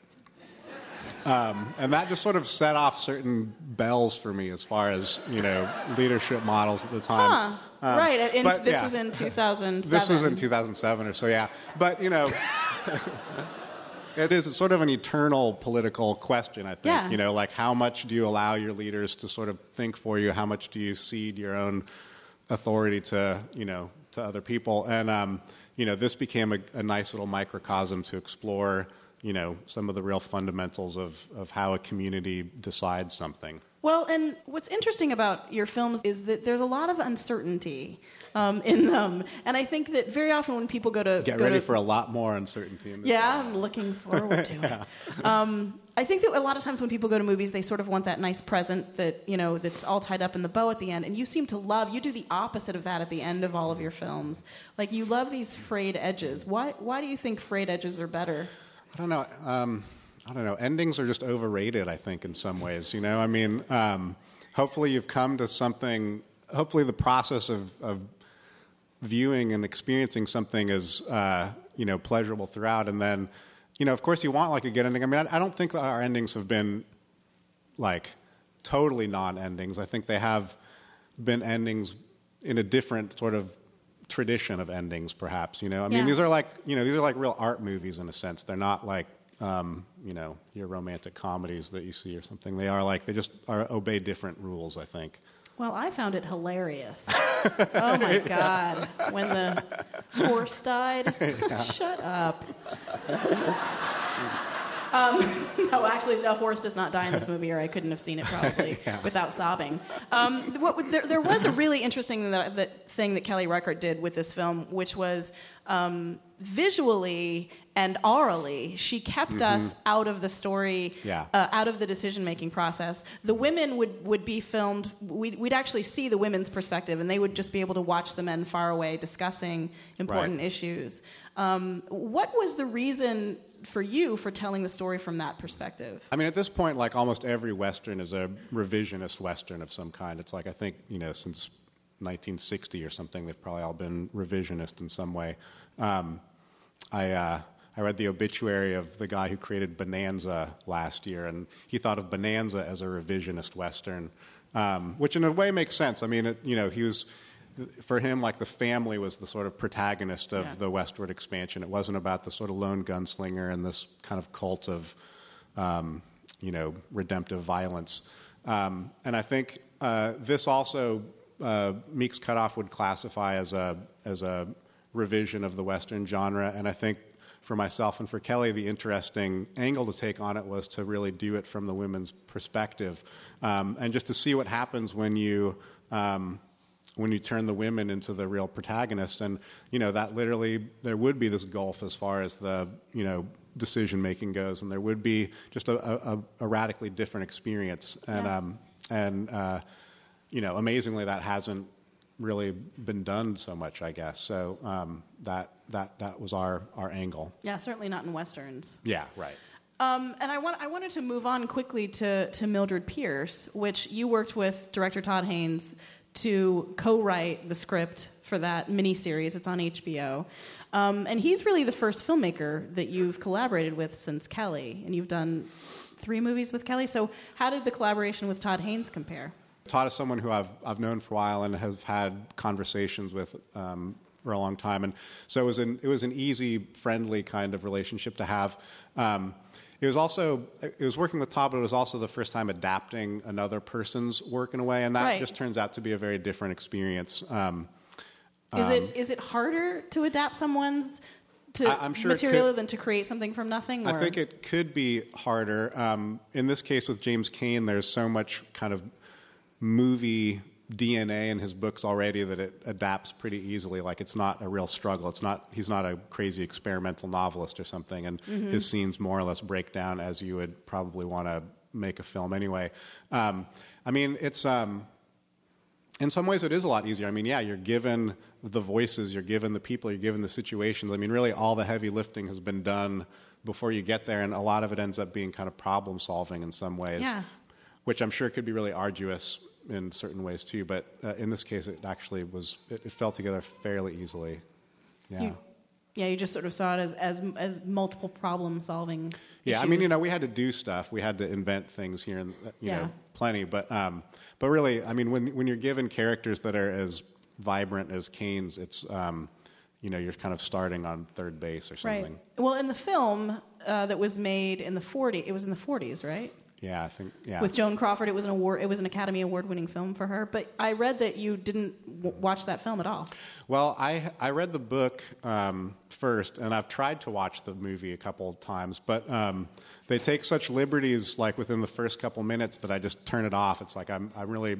[SPEAKER 10] Um, and that just sort of set off certain bells for me as far as you know leadership models at the time.
[SPEAKER 3] Huh.
[SPEAKER 10] Um,
[SPEAKER 3] right, and
[SPEAKER 10] but,
[SPEAKER 3] this
[SPEAKER 10] yeah.
[SPEAKER 3] was in [LAUGHS] 2007.
[SPEAKER 10] This was in 2007 or so, yeah. But you know, [LAUGHS] it is it's sort of an eternal political question. I think
[SPEAKER 3] Yeah.
[SPEAKER 10] you know, like how much do you allow your leaders to sort of think for you? How much do you cede your own authority to you know to other people? And um, you know, this became a, a nice little microcosm to explore. You know, some of the real fundamentals of, of how a community decides something.
[SPEAKER 3] Well, and what's interesting about your films is that there's a lot of uncertainty um, in them, and I think that very often when people go to
[SPEAKER 10] Get
[SPEAKER 3] go
[SPEAKER 10] ready
[SPEAKER 3] to,
[SPEAKER 10] for a lot more uncertainty.
[SPEAKER 3] Yeah, I'm looking forward to it. [LAUGHS] Um, I think that a lot of times when people go to movies, they sort of want that nice present that you know that's all tied up in the bow at the end. And you seem to love. You do the opposite of that at the end of all of your films. Like you love these frayed edges. Why? Why do you think frayed edges are better?
[SPEAKER 10] I don't know. Um, I don't know. Endings are just overrated. I think in some ways. You know. I mean, um, hopefully you've come to something. Hopefully the process of, of viewing and experiencing something is uh, you know pleasurable throughout, and then you know, of course, you want like a good ending. I mean, I, I don't think that our endings have been like totally non-endings. I think they have been endings in a different sort of tradition of endings, perhaps. You know, I mean,
[SPEAKER 3] Yeah.
[SPEAKER 10] these are like you know these are like real art movies in a sense. They're not like um, you know your romantic comedies that you see or something. They are like they just are obey different rules. I think.
[SPEAKER 3] Well, I found it hilarious. oh my [LAUGHS] god, when the horse died. [LAUGHS] Shut up. [LAUGHS] Um, [LAUGHS] no, actually, the horse does not die in this movie, or I couldn't have seen it probably [LAUGHS]
[SPEAKER 10] Yeah.
[SPEAKER 3] without sobbing. Um, what, there, there was a really interesting that, that thing that Kelly Reichardt did with this film, which was um, visually and orally, she kept us
[SPEAKER 10] Mhm.
[SPEAKER 3] out of the story,
[SPEAKER 10] Yeah.
[SPEAKER 3] uh, out of the decision-making process. The women would, would be filmed. We'd, we'd actually see the women's perspective, and they would just be able to watch the men far away discussing important
[SPEAKER 10] Right.
[SPEAKER 3] issues. Um, what was the reason for you for telling the story from that perspective?
[SPEAKER 10] I mean, at this point, like almost every Western is a revisionist Western of some kind. It's like, I think, you know, since 1960 or something, they've probably all been revisionist in some way. Um, I, uh, I read the obituary of the guy who created Bonanza last year, and he thought of Bonanza as a revisionist Western. um, which in a way makes sense. I mean, it, you know, he was for him like the family was the sort of protagonist of
[SPEAKER 3] Yeah.
[SPEAKER 10] the westward expansion. It wasn't about the sort of lone gunslinger and this kind of cult of um, you know redemptive violence. Um, and I think uh, this also uh, Meek's Cutoff would classify as a as a revision of the Western genre. And I think for myself and for Kelly, the interesting angle to take on it was to really do it from the women's perspective, um, and just to see what happens when you. Um, when you turn the women into the real protagonist and you know that literally there would be this gulf as far as the you know decision making goes, and there would be just a, a, a radically different experience, and
[SPEAKER 3] Yeah.
[SPEAKER 10] um, and uh, you know amazingly that hasn't really been done so much, I guess. So um, that that that was our our angle.
[SPEAKER 3] Yeah, certainly not in westerns.
[SPEAKER 10] Yeah, right.
[SPEAKER 3] Um, and I, want, I wanted to move on quickly to, to Mildred Pierce, which you worked with director Todd Haynes to co write the script for that miniseries. It's on HBO. Um, and he's really the first filmmaker that you've collaborated with since Kelly. And you've done three movies with Kelly. So, how did the collaboration with Todd Haynes compare?
[SPEAKER 10] Todd is someone who I've, I've known for a while and have had conversations with um, for a long time. And so it was, an, it was an easy, friendly kind of relationship to have. Um, it was also, it was working with Todd, but it was also the first time adapting another person's work in a way. And that
[SPEAKER 3] Right.
[SPEAKER 10] just turns out to be a very different experience. Um,
[SPEAKER 3] Is,
[SPEAKER 10] um,
[SPEAKER 3] it, is it harder to adapt someone's to
[SPEAKER 10] I- I'm sure
[SPEAKER 3] material
[SPEAKER 10] could-
[SPEAKER 3] than to create something from nothing?
[SPEAKER 10] I think it could be harder. Um, in this case with James Cain, there's so much kind of movie DNA in his books already that it adapts pretty easily. Like it's not a real struggle. It's not. He's not a crazy experimental novelist or something, and
[SPEAKER 11] Mhm.
[SPEAKER 10] his scenes more or less break down as you would probably want to make a film anyway. Um, I mean, it's. Um, in some ways it is a lot easier. I mean, yeah, you're given the voices, you're given the people, you're given the situations. I mean, really all the heavy lifting has been done before you get there, and a lot of it ends up being kind of problem solving in some ways,
[SPEAKER 3] Yeah.
[SPEAKER 10] which I'm sure could be really arduous in certain ways too. But uh, in this case, it actually was, it, it fell together fairly easily. Yeah.
[SPEAKER 3] You, yeah, you just sort of saw it as, as, as multiple problem solving.
[SPEAKER 10] Yeah, I mean, you know, we had to do stuff. We had to invent things here, and uh, you
[SPEAKER 3] Yeah.
[SPEAKER 10] know, plenty. But um, but really, I mean, when when you're given characters that are as vibrant as Cain's, it's um, you know, you're kind of starting on third base or something.
[SPEAKER 3] Right. Well, in the film uh, that was made in the 40s, it was in the 40s, right?
[SPEAKER 10] Yeah, I think yeah.
[SPEAKER 3] With Joan Crawford, it was an award. It was an Academy Award-winning film for her. But I read that you didn't w- watch that film at all.
[SPEAKER 10] Well, I I read the book um, first, and I've tried to watch the movie a couple of times, but um, they take such liberties, like within the first couple minutes, that I just turn it off. It's like I'm I'm really.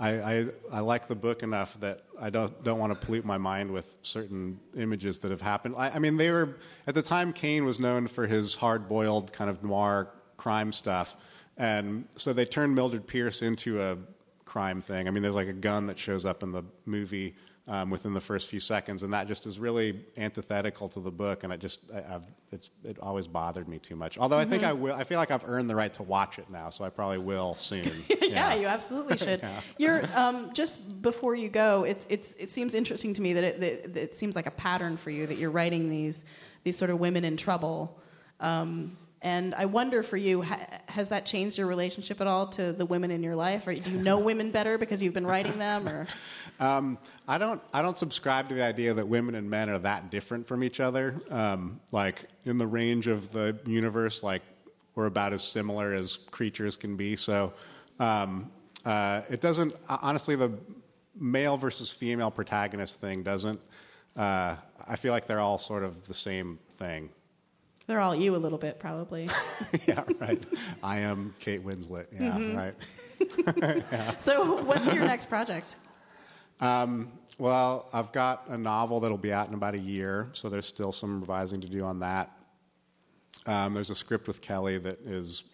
[SPEAKER 10] I, I, I like the book enough that I don't don't want to pollute my mind with certain images that have happened. I, I mean, they were at the time. Cain was known for his hard-boiled kind of noir crime stuff, and so they turned Mildred Pierce into a crime thing. I mean, there's like a gun that shows up in the movie um, within the first few seconds, and that just is really antithetical to the book, and it just I, I've, it's it always bothered me too much. Although I think
[SPEAKER 3] Mhm.
[SPEAKER 10] I will. I feel like I've earned the right to watch it now, so I probably will soon. [LAUGHS]
[SPEAKER 3] yeah, you absolutely [LAUGHS] should.
[SPEAKER 10] Yeah.
[SPEAKER 3] You're um, just before you go. It's it's it seems interesting to me that it that it seems like a pattern for you that you're writing these these sort of women in trouble. Um, and I wonder for you, ha- has that changed your relationship at all to the women in your life? Or do you know women better because you've been writing them? Or [LAUGHS]
[SPEAKER 10] Um, I don't. I don't subscribe to the idea that women and men are that different from each other. Um, like in the range of the universe, like we're about as similar as creatures can be. So um, uh, it doesn't. Honestly, the male versus female protagonist thing doesn't. Uh, I feel like they're all sort of the same thing.
[SPEAKER 3] They're all you a little bit, probably. [LAUGHS]
[SPEAKER 10] yeah, right. I am Kate Winslet. Yeah,
[SPEAKER 3] Mhm.
[SPEAKER 10] right. [LAUGHS] yeah.
[SPEAKER 3] so, what's your next project?
[SPEAKER 10] Um, well, I've got a novel that'll be out in about a year, so there's still some revising to do on that. Um, there's a script with Kelly that is,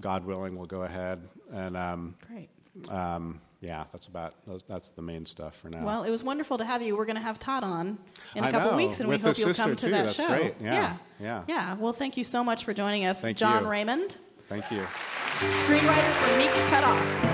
[SPEAKER 10] God willing, will go ahead, and um,
[SPEAKER 3] Great.
[SPEAKER 10] Um, yeah, that's about that's, the main stuff for now.
[SPEAKER 3] Well, it was wonderful to have you. We're going to have Todd on in a
[SPEAKER 10] I
[SPEAKER 3] couple
[SPEAKER 10] know,
[SPEAKER 3] weeks, and we hope you'll come to
[SPEAKER 10] too.
[SPEAKER 3] that
[SPEAKER 10] That's
[SPEAKER 3] show.
[SPEAKER 10] great. Yeah,
[SPEAKER 3] yeah,
[SPEAKER 10] yeah.
[SPEAKER 3] Yeah. Well, thank you so much for joining us,
[SPEAKER 10] Thank
[SPEAKER 3] Jon
[SPEAKER 10] you.
[SPEAKER 3] Raymond,
[SPEAKER 10] Thank you.
[SPEAKER 3] screenwriter for Meek's Cut Off.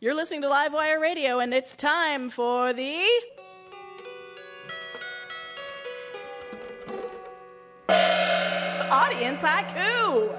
[SPEAKER 3] You're listening listening to Livewire Radio, and it's time for the. Audience Haiku!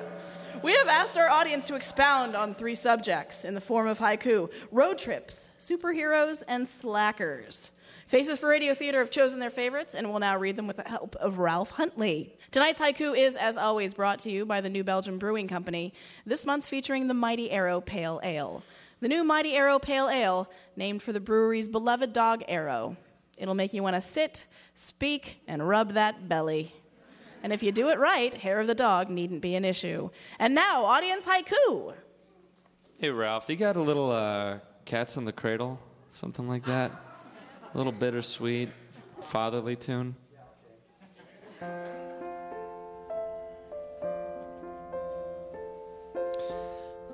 [SPEAKER 3] We have asked our audience to expound on three subjects in the form of haiku road trips, superheroes, and slackers. Faces for Radio Theater have chosen their favorites and will now read them with the help of Ralph Huntley. Tonight's haiku is, as always, brought to you by the New Belgium Brewing Company, this month featuring the Mighty Arrow Pale Ale. The new Mighty Arrow Pale Ale, named for the brewery's beloved dog Arrow. It'll make you want to sit, speak, and rub that belly. And if you do it right, hair of the dog needn't be an issue. And now, audience haiku.
[SPEAKER 2] Hey, Ralph, do you got a little uh, Cats in the Cradle? Something like that? A little bittersweet, fatherly tune?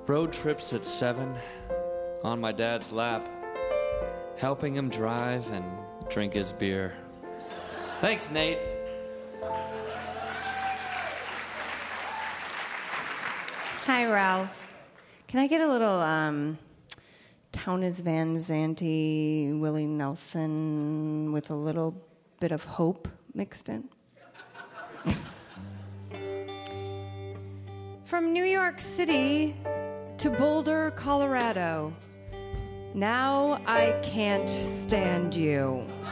[SPEAKER 2] Road trips at seven, on my dad's lap, helping him drive and drink his beer. Thanks, Nate.
[SPEAKER 11] Hi, Ralph. Can I get a little um, Townes Van Zandt, Willie Nelson with a little bit of hope mixed in? [LAUGHS] From New York City to Boulder, Colorado. Now I can't stand you. [LAUGHS]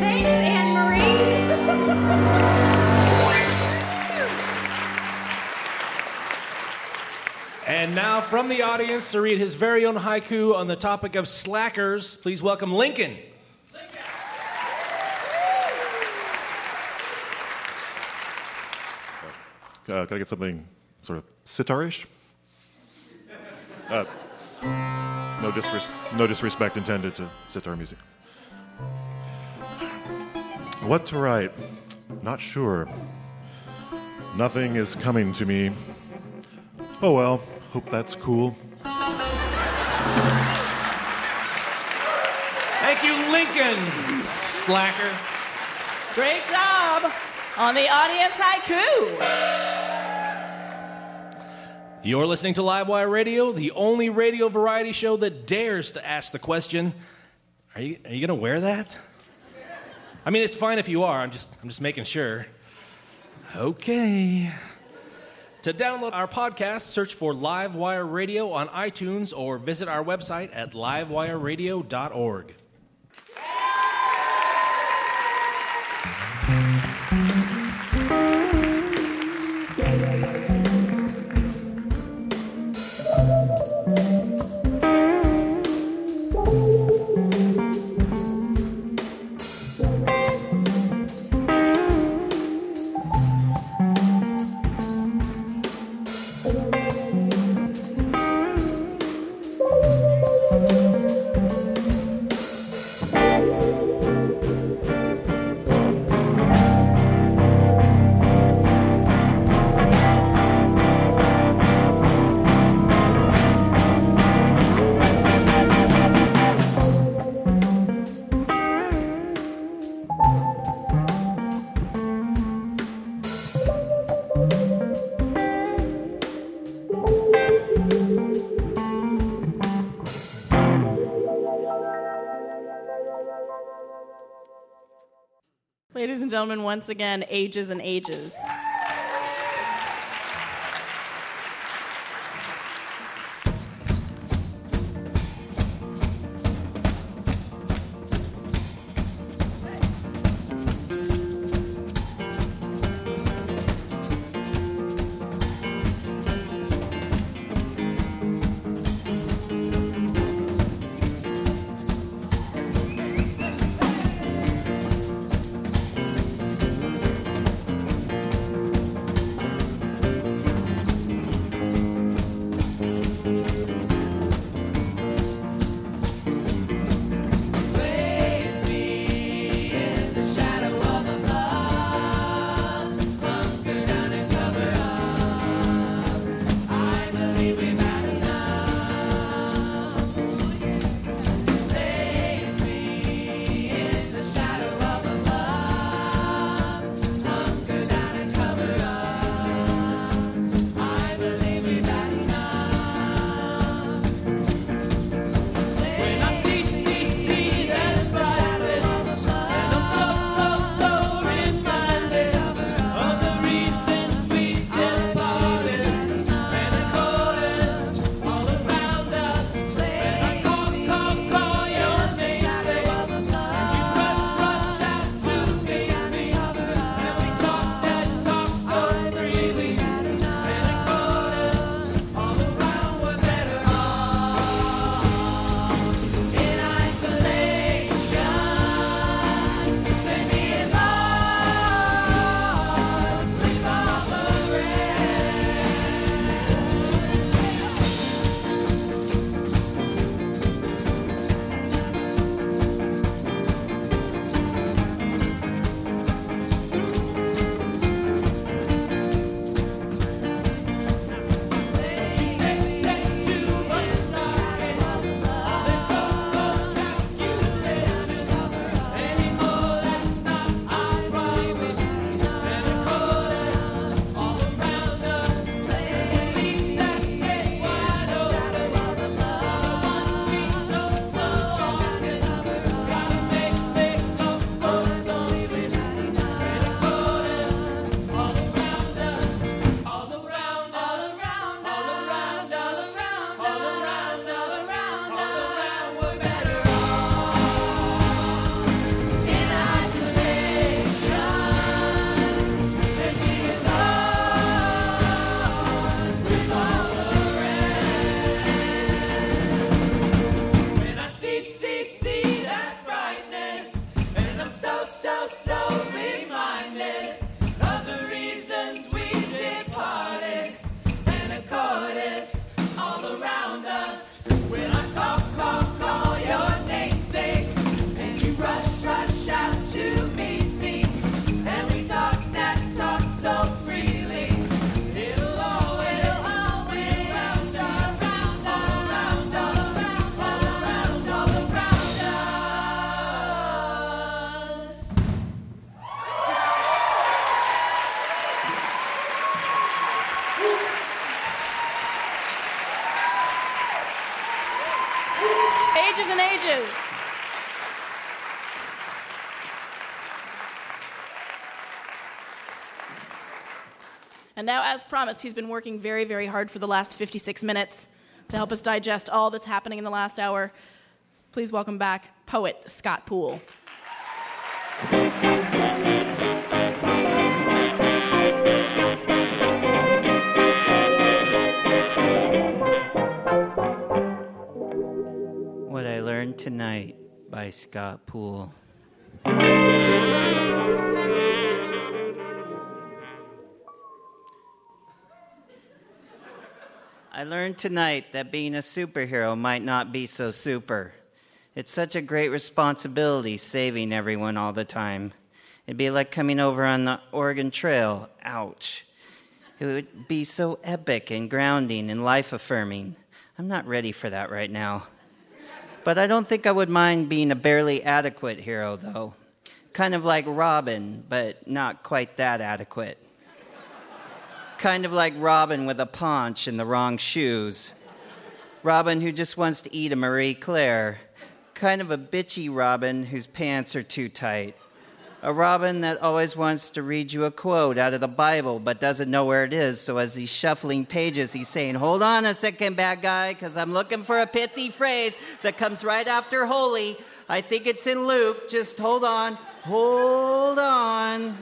[SPEAKER 11] Thanks, Anne Marie. [LAUGHS]
[SPEAKER 1] And now, from the audience to read his very own haiku on the topic of slackers, please welcome Lincoln.
[SPEAKER 12] Uh, can I get something sort of sitarish? Uh, no, disres- no disrespect intended to sitar music. What to write? Not sure. Nothing is coming to me. Oh well, hope that's cool.
[SPEAKER 1] Thank you, Lincoln. Slacker.
[SPEAKER 3] Great job on the audience haiku.
[SPEAKER 1] You're listening to Livewire Radio, the only radio variety show that dares to ask the question Are you, are you going to wear that? I mean, it's fine if you are. I'm just, I'm just making sure. Okay. To download our podcast, search for Livewire Radio on iTunes or visit our website at livewireradio.org.
[SPEAKER 3] Ladies once again, ages and ages. And now, as promised, he's been working very, very hard for the last 56 minutes to help us digest all that's happening in the last hour. Please welcome back poet Scott Poole.
[SPEAKER 13] What I Learned Tonight by Scott Poole. I learned tonight that being a superhero might not be so super. It's such a great responsibility saving everyone all the time. It'd be like coming over on the Oregon Trail. Ouch. It would be so epic and grounding and life affirming. I'm not ready for that right now. But I don't think I would mind being a barely adequate hero, though. Kind of like Robin, but not quite that adequate. Kind of like Robin with a paunch and the wrong shoes. Robin who just wants to eat a Marie Claire. Kind of a bitchy Robin whose pants are too tight. A Robin that always wants to read you a quote out of the Bible but doesn't know where it is. So as he's shuffling pages, he's saying, Hold on a second, bad guy, because I'm looking for a pithy phrase that comes right after holy. I think it's in Luke. Just hold on. Hold on.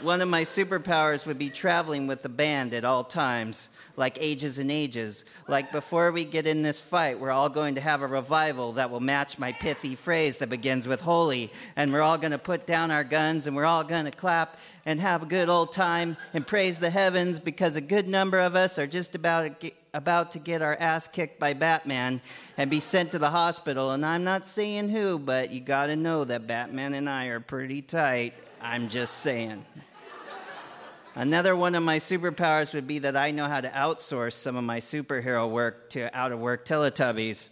[SPEAKER 13] One of my superpowers would be traveling with the band at all times, like ages and ages. Like before we get in this fight, we're all going to have a revival that will match my pithy phrase that begins with holy. And we're all going to put down our guns and we're all going to clap and have a good old time and praise the heavens because a good number of us are just about to get, about to get our ass kicked by Batman and be sent to the hospital. And I'm not saying who, but you got to know that Batman and I are pretty tight. I'm just saying. Another one of my superpowers would be that I know how to outsource some of my superhero work to out of work Teletubbies.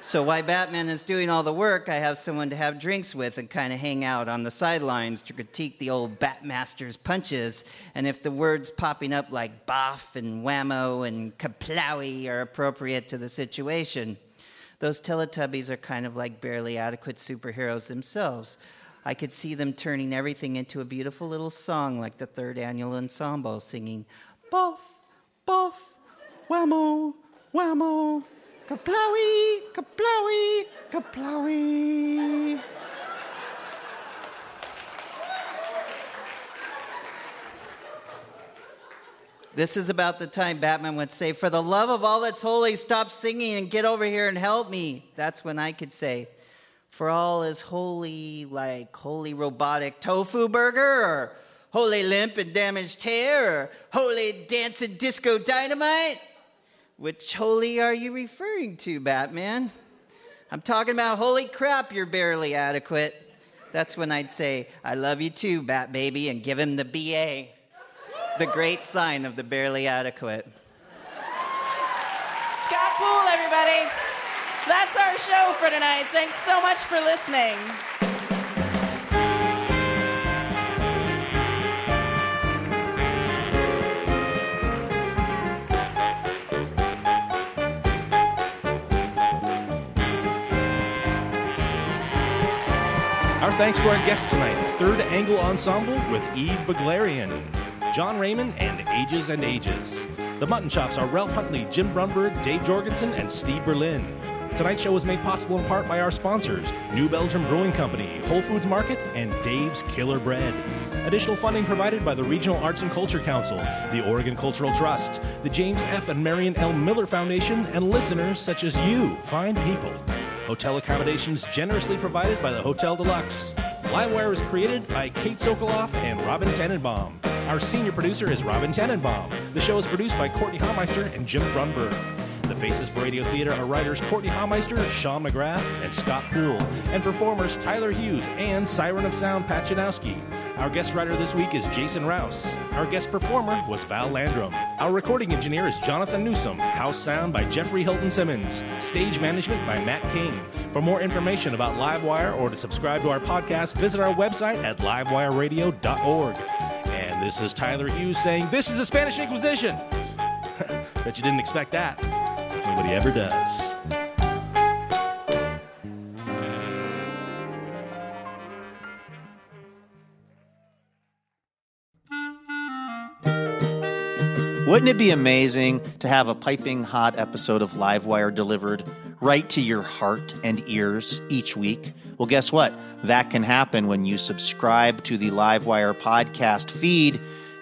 [SPEAKER 13] So while Batman is doing all the work, I have someone to have drinks with and kind of hang out on the sidelines to critique the old Batmaster's punches. And if the words popping up like boff and whammo and kaplowy are appropriate to the situation, those Teletubbies are kind of like barely adequate superheroes themselves. I could see them turning everything into a beautiful little song like the Third Angle Ensemble singing Buff, Buff, whammo, whammo, kaplowy, kaplowy, kaplowy. This is about the time Batman would say, For the love of all that's holy, stop singing and get over here and help me. That's when I could say, For all is holy, like holy robotic tofu burger, or holy limp and damaged hair, or holy dancing disco dynamite. Which holy are you referring to, Batman? I'm talking about holy crap, you're barely adequate. That's when I'd say, I love you too, Bat Baby, and give him the BA the great sign of the barely adequate.
[SPEAKER 3] Scott Poole, everybody. That's our show for tonight. Thanks so much for listening.
[SPEAKER 1] Our thanks to our guests tonight, Third Angle Ensemble with Eve Beglarian, Jon Raymond, and Ages and Ages. The Mutton Chops are Ralph Huntley, Jim Brunberg, Dave Jorgensen, and Steve Berlin. Tonight's show was made possible in part by our sponsors, New Belgium Brewing Company, Whole Foods Market, and Dave's Killer Bread. Additional funding provided by the Regional Arts and Culture Council, the Oregon Cultural Trust, the James F. and Marion L. Miller Foundation, and listeners such as you, fine people. Hotel accommodations generously provided by the Hotel Deluxe. Livewire is created by Kate Sokoloff and Robin Tannenbaum. Our senior producer is Robin Tannenbaum. The show is produced by Courtney Hameister and Jim Brunberg. Faces for Radio Theater are writers Courtney Hameister, Sean McGrath, and Scott Poole, and performers Tyler Hughes and Siren of Sound Pat Janowski. Our guest writer this week is Jason Rouse. Our guest performer was Val Landrum. Our recording engineer is Jonathan Newsom. House sound by Jeffrey Hilton Simmons. Stage management by Matt King. For more information about Livewire or to subscribe to our podcast, visit our website at livewireradio.org. And this is Tyler Hughes saying, This is the Spanish Inquisition. [LAUGHS] Bet you didn't expect that. Nobody ever does.
[SPEAKER 14] Wouldn't it be amazing to have a piping hot episode of Livewire delivered right to your heart and ears each week? Well, guess what? That can happen when you subscribe to the Livewire podcast feed,